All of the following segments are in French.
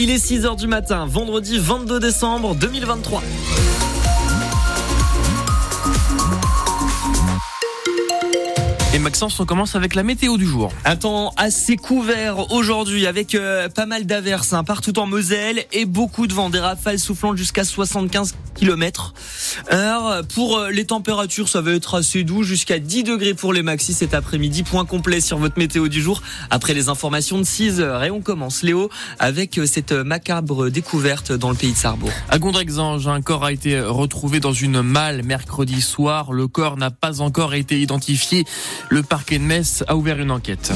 Il est 6h du matin, vendredi 22 décembre 2023. Et Maxence, on commence avec la météo du jour. Un temps assez couvert aujourd'hui avec euh, pas mal d'averses hein, partout en Moselle et beaucoup de vent, des rafales soufflant jusqu'à 75 km heure. Pour euh, les températures, ça va être assez doux jusqu'à 10 degrés pour les maxis cet après-midi. Point complet sur votre météo du jour après les informations de 6 heures. Et on commence, Léo, avec euh, cette macabre découverte dans le pays de Sarrebourg. À Gondrexange, un corps a été retrouvé dans une malle mercredi soir. Le corps n'a pas encore été identifié. Le parquet de Metz a ouvert une enquête.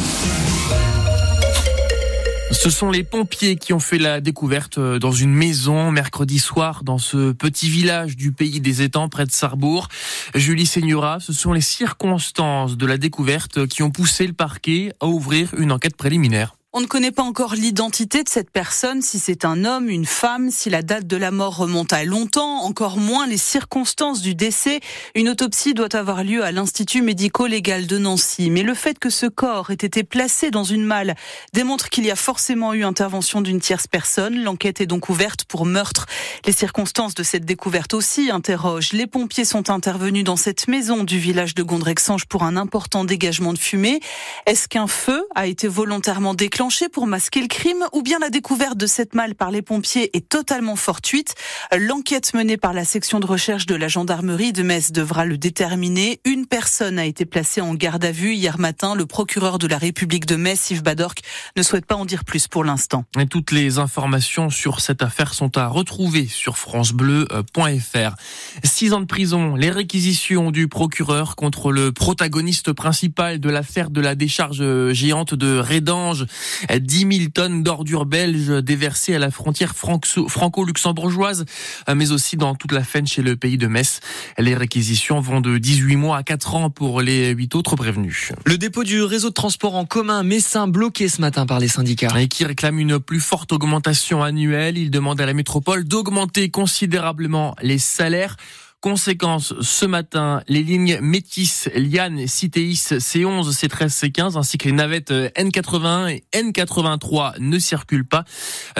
Ce sont les pompiers qui ont fait la découverte euh, dans une maison mercredi soir dans ce petit village du pays des étangs près de Sarrebourg. Julie Seignura, ce sont les circonstances de la découverte qui ont poussé le parquet à ouvrir une enquête préliminaire. On ne connaît pas encore l'identité de cette personne, si c'est un homme, une femme, si la date de la mort remonte à longtemps, encore moins les circonstances du décès. Une autopsie doit avoir lieu à l'Institut médico-légal de Nancy. Mais le fait que ce corps ait été placé dans une malle démontre qu'il y a forcément eu intervention d'une tierce personne. L'enquête est donc ouverte pour meurtre. Les circonstances de cette découverte aussi interrogent. Les pompiers sont intervenus dans cette maison du village de Gondrexange pour un important dégagement de fumée. Est-ce qu'un feu a été volontairement déclenché pour masquer le crime ou bien la découverte de cette malle par les pompiers est totalement fortuite. L'enquête menée par la section de recherche de la gendarmerie de Metz devra le déterminer. Une personne a été placée en garde à vue hier matin. Le procureur de la République de Metz, Yves Badorc, ne souhaite pas en dire plus pour l'instant. Toutes les informations sur cette affaire sont à retrouver sur francebleu.fr. Six ans de prison, les réquisitions du procureur contre le protagoniste principal de l'affaire de la décharge géante de Rédange. 10 000 tonnes d'ordures belges déversées à la frontière franco-luxembourgeoise, euh, mais aussi dans toute la Fenne chez le pays de Metz. Les réquisitions vont de 18 mois à 4 ans pour les 8 autres prévenus. Le dépôt du réseau de transport en commun messin bloqué ce matin par les syndicats. Et qui réclame une plus forte augmentation annuelle. Il demande à la métropole d'augmenter considérablement les salaires. Conséquence, ce matin, les lignes Métis, Liane, Citéis, C11, C13, C15, ainsi que les navettes N81 et N83 ne circulent pas.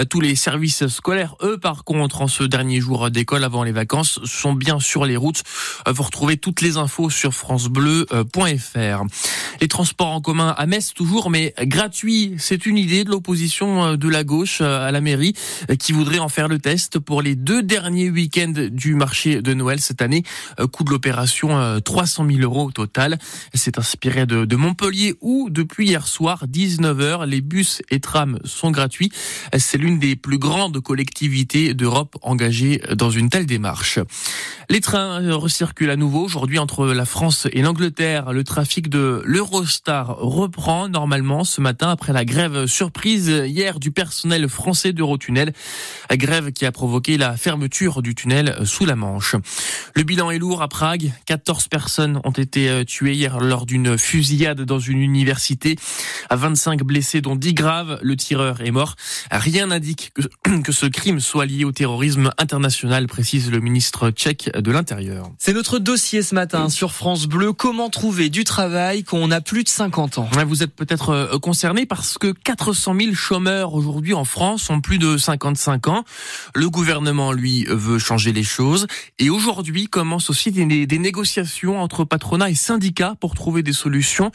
Tous les services scolaires, eux, par contre, en ce dernier jour d'école avant les vacances, sont bien sur les routes. Vous retrouvez toutes les infos sur francebleu.fr. Les transports en commun à Metz toujours, mais gratuits. C'est une idée de l'opposition de la gauche à la mairie qui voudrait en faire le test pour les deux derniers week-ends du marché de Noël cette année. Euh, coût de l'opération 300 euh, 000 euros au total. C'est inspiré de, de, Montpellier où depuis hier soir 19h les bus et trams sont gratuits. C'est l'une des plus grandes collectivités d'Europe engagées dans une telle démarche. Les trains euh, recirculent à nouveau aujourd'hui entre la France et l'Angleterre. Le trafic de l'Eurostar reprend normalement ce matin après la grève surprise hier du personnel français d'Eurotunnel. Grève qui a provoqué la fermeture du tunnel sous la Manche. Le bilan est lourd à Prague. 14 personnes ont été euh, tuées hier lors d'une fusillade dans une université. À 25 blessés, dont 10 graves. Le tireur est mort. Rien n'indique que, ce crime soit lié au terrorisme international, précise le ministre tchèque de l'Intérieur. C'est notre dossier ce matin sur France Bleu. Comment trouver du travail quand on a plus de 50 ans? Vous êtes peut-être euh, concerné parce que 400 000 chômeurs aujourd'hui en France ont plus de 55 ans. Le gouvernement, lui, veut changer les choses. Et aujourd'hui, aujourd'hui commencent aussi des, des, négociations entre patronat et syndicats pour trouver des solutions.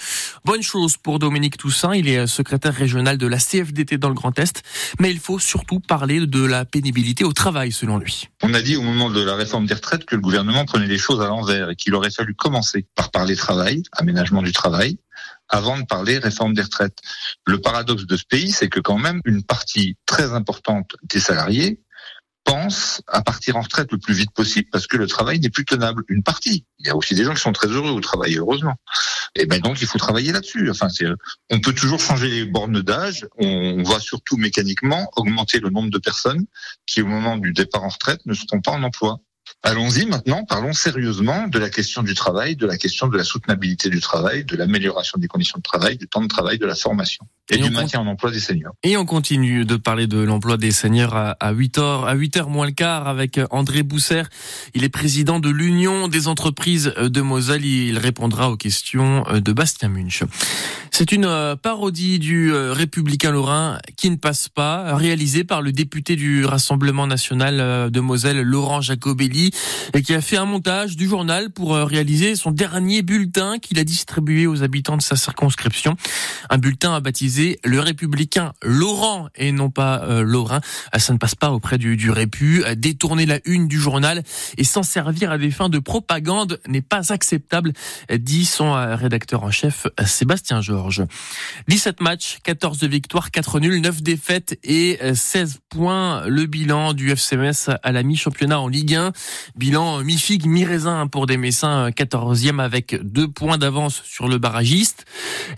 Bonne chose pour Dominique Toussaint, il est secrétaire régional de la CFDT dans le Grand Est, mais il faut surtout parler de la pénibilité au travail selon lui. On a dit au moment de la réforme des retraites que le gouvernement prenait les choses à l'envers et qu'il aurait fallu commencer par parler travail, aménagement du travail, avant de parler réforme des retraites. Le paradoxe de ce pays, c'est que quand même une partie très importante des salariés pense à partir en retraite le plus vite possible parce que le travail n'est plus tenable. Une partie. Il y a aussi des gens qui sont très heureux au travail, heureusement. Et ben donc il faut travailler là-dessus. Enfin, on peut toujours changer les bornes d'âge. On va surtout mécaniquement augmenter le nombre de personnes qui, au moment du départ en retraite, ne seront pas en emploi. Allons-y maintenant, parlons sérieusement de la question du travail, de la question de la soutenabilité du travail, de l'amélioration des conditions de travail, du temps de travail, de la formation et, du maintien en emploi des seniors. Et on continue de parler de l'emploi des seniors à 8 heures, à 8 heures moins le quart avec André Bousser. Il est président de l'Union des entreprises de Moselle. Il répondra aux questions de Bastien Munch. C'est une euh, parodie du euh, républicain lorrain qui ne passe pas, réalisée par le député du Rassemblement national euh, de Moselle, Laurent Jacobelli, et qui a fait un montage du journal pour réaliser son dernier bulletin qu'il a distribué aux habitants de sa circonscription. Un bulletin baptisé Le Républicain Laurent et non pas Lorrain. Ça ne passe pas auprès du, du Répu. Détourner la une du journal et s'en servir à des fins de propagande n'est pas acceptable, dit son rédacteur en chef Sébastien Georges. 17 matchs, 14 victoires, 4 nuls, 9 défaites et 16 euh, points. Le bilan du FCMS à la mi-championnat en Ligue 1. Bilan mi-figue, mi-raisin pour des Messins, 14e avec 2 points d'avance sur le barragiste.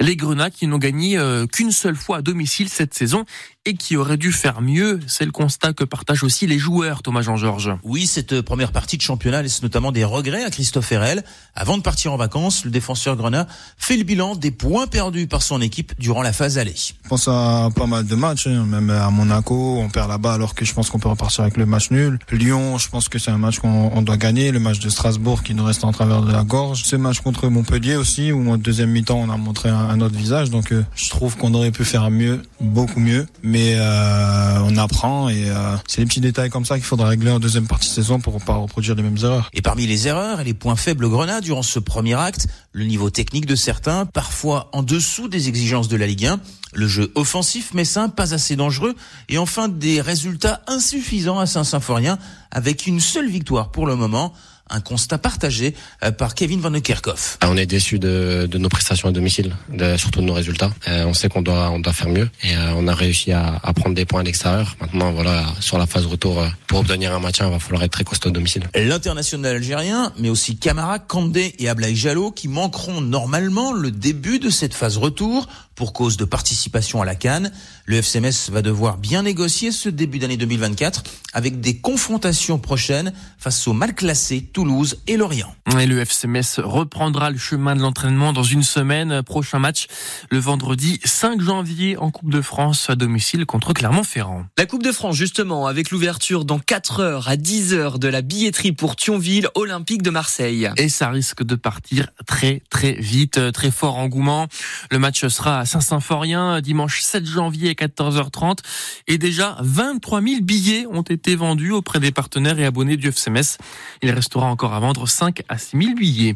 Les Grenats qui n'ont gagné euh, qu'une seule fois à domicile cette saison et qui auraient dû faire mieux. C'est le constat que partagent aussi les joueurs, Thomas Jean-Georges. Oui, cette première partie de championnat laisse notamment des regrets à Christophe Herel. Avant de partir en vacances, le défenseur Grenat fait le bilan des points perdus par son équipe durant la phase aller. Je pense à pas mal de matchs, hein. même à Monaco, on perd là-bas alors que je pense qu'on peut repartir avec le match nul. Lyon, je pense que c'est un match qu'on doit gagner. Le match de Strasbourg qui nous reste en travers de la gorge. Ce match contre Montpellier aussi, où en deuxième mi-temps on a montré un, autre visage. Donc euh, je trouve qu'on aurait pu faire mieux, beaucoup mieux mais euh, on apprend et euh, c'est les petits détails comme ça qu'il faudra régler en deuxième partie de saison pour pas reproduire les mêmes erreurs. Et parmi les erreurs et les points faibles Grenade durant ce premier acte, le niveau technique de certains, parfois en dessous des exigences de la Ligue 1, le jeu offensif messin pas assez dangereux et enfin des résultats insuffisants à Saint-Symphorien avec une seule victoire pour le moment un constat partagé euh, par Kevin Van Kerkhoff. Ah, on est déçu de, de, nos prestations à domicile, de, surtout de nos résultats. Euh, on sait qu'on doit, on doit faire mieux et euh, on a réussi à, à, prendre des points à l'extérieur. Maintenant, voilà, sur la phase retour, pour obtenir un maintien, il va falloir être très costaud à domicile. L'international algérien, mais aussi Camara, Kandé et Ablaï Jallo qui manqueront normalement le début de cette phase retour pour cause de participation à la Cannes. Le FCMS va devoir bien négocier ce début d'année 2024 avec des confrontations prochaines face aux mal classés Toulouse et Lorient. Et le FCMS reprendra le chemin de l'entraînement dans une semaine. Prochain match le vendredi 5 janvier en Coupe de France à domicile contre Clermont-Ferrand. La Coupe de France justement avec l'ouverture dans 4 heures à 10 heures de la billetterie pour Thionville Olympique de Marseille. Et ça risque de partir très très vite, très fort engouement. Le match sera à Saint-Symphorien dimanche 7 janvier à 14h30 et déjà 23 000 billets ont été vendus auprès des partenaires et abonnés du FCMS. Il restera encore à vendre 5 à 6 000 billets.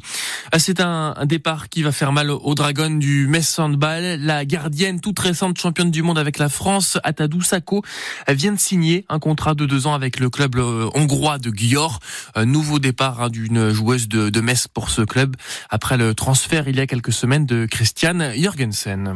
Ah, c'est un, départ qui va faire mal aux Dragons du Metz Handball. La gardienne toute récente championne du monde avec la France, Atadou Sako, vient de signer un contrat de deux ans avec le club euh, hongrois de Győr. Nouveau départ hein, d'une joueuse de, de Metz pour ce club après le transfert il y a quelques semaines de Christiane Jorgensen.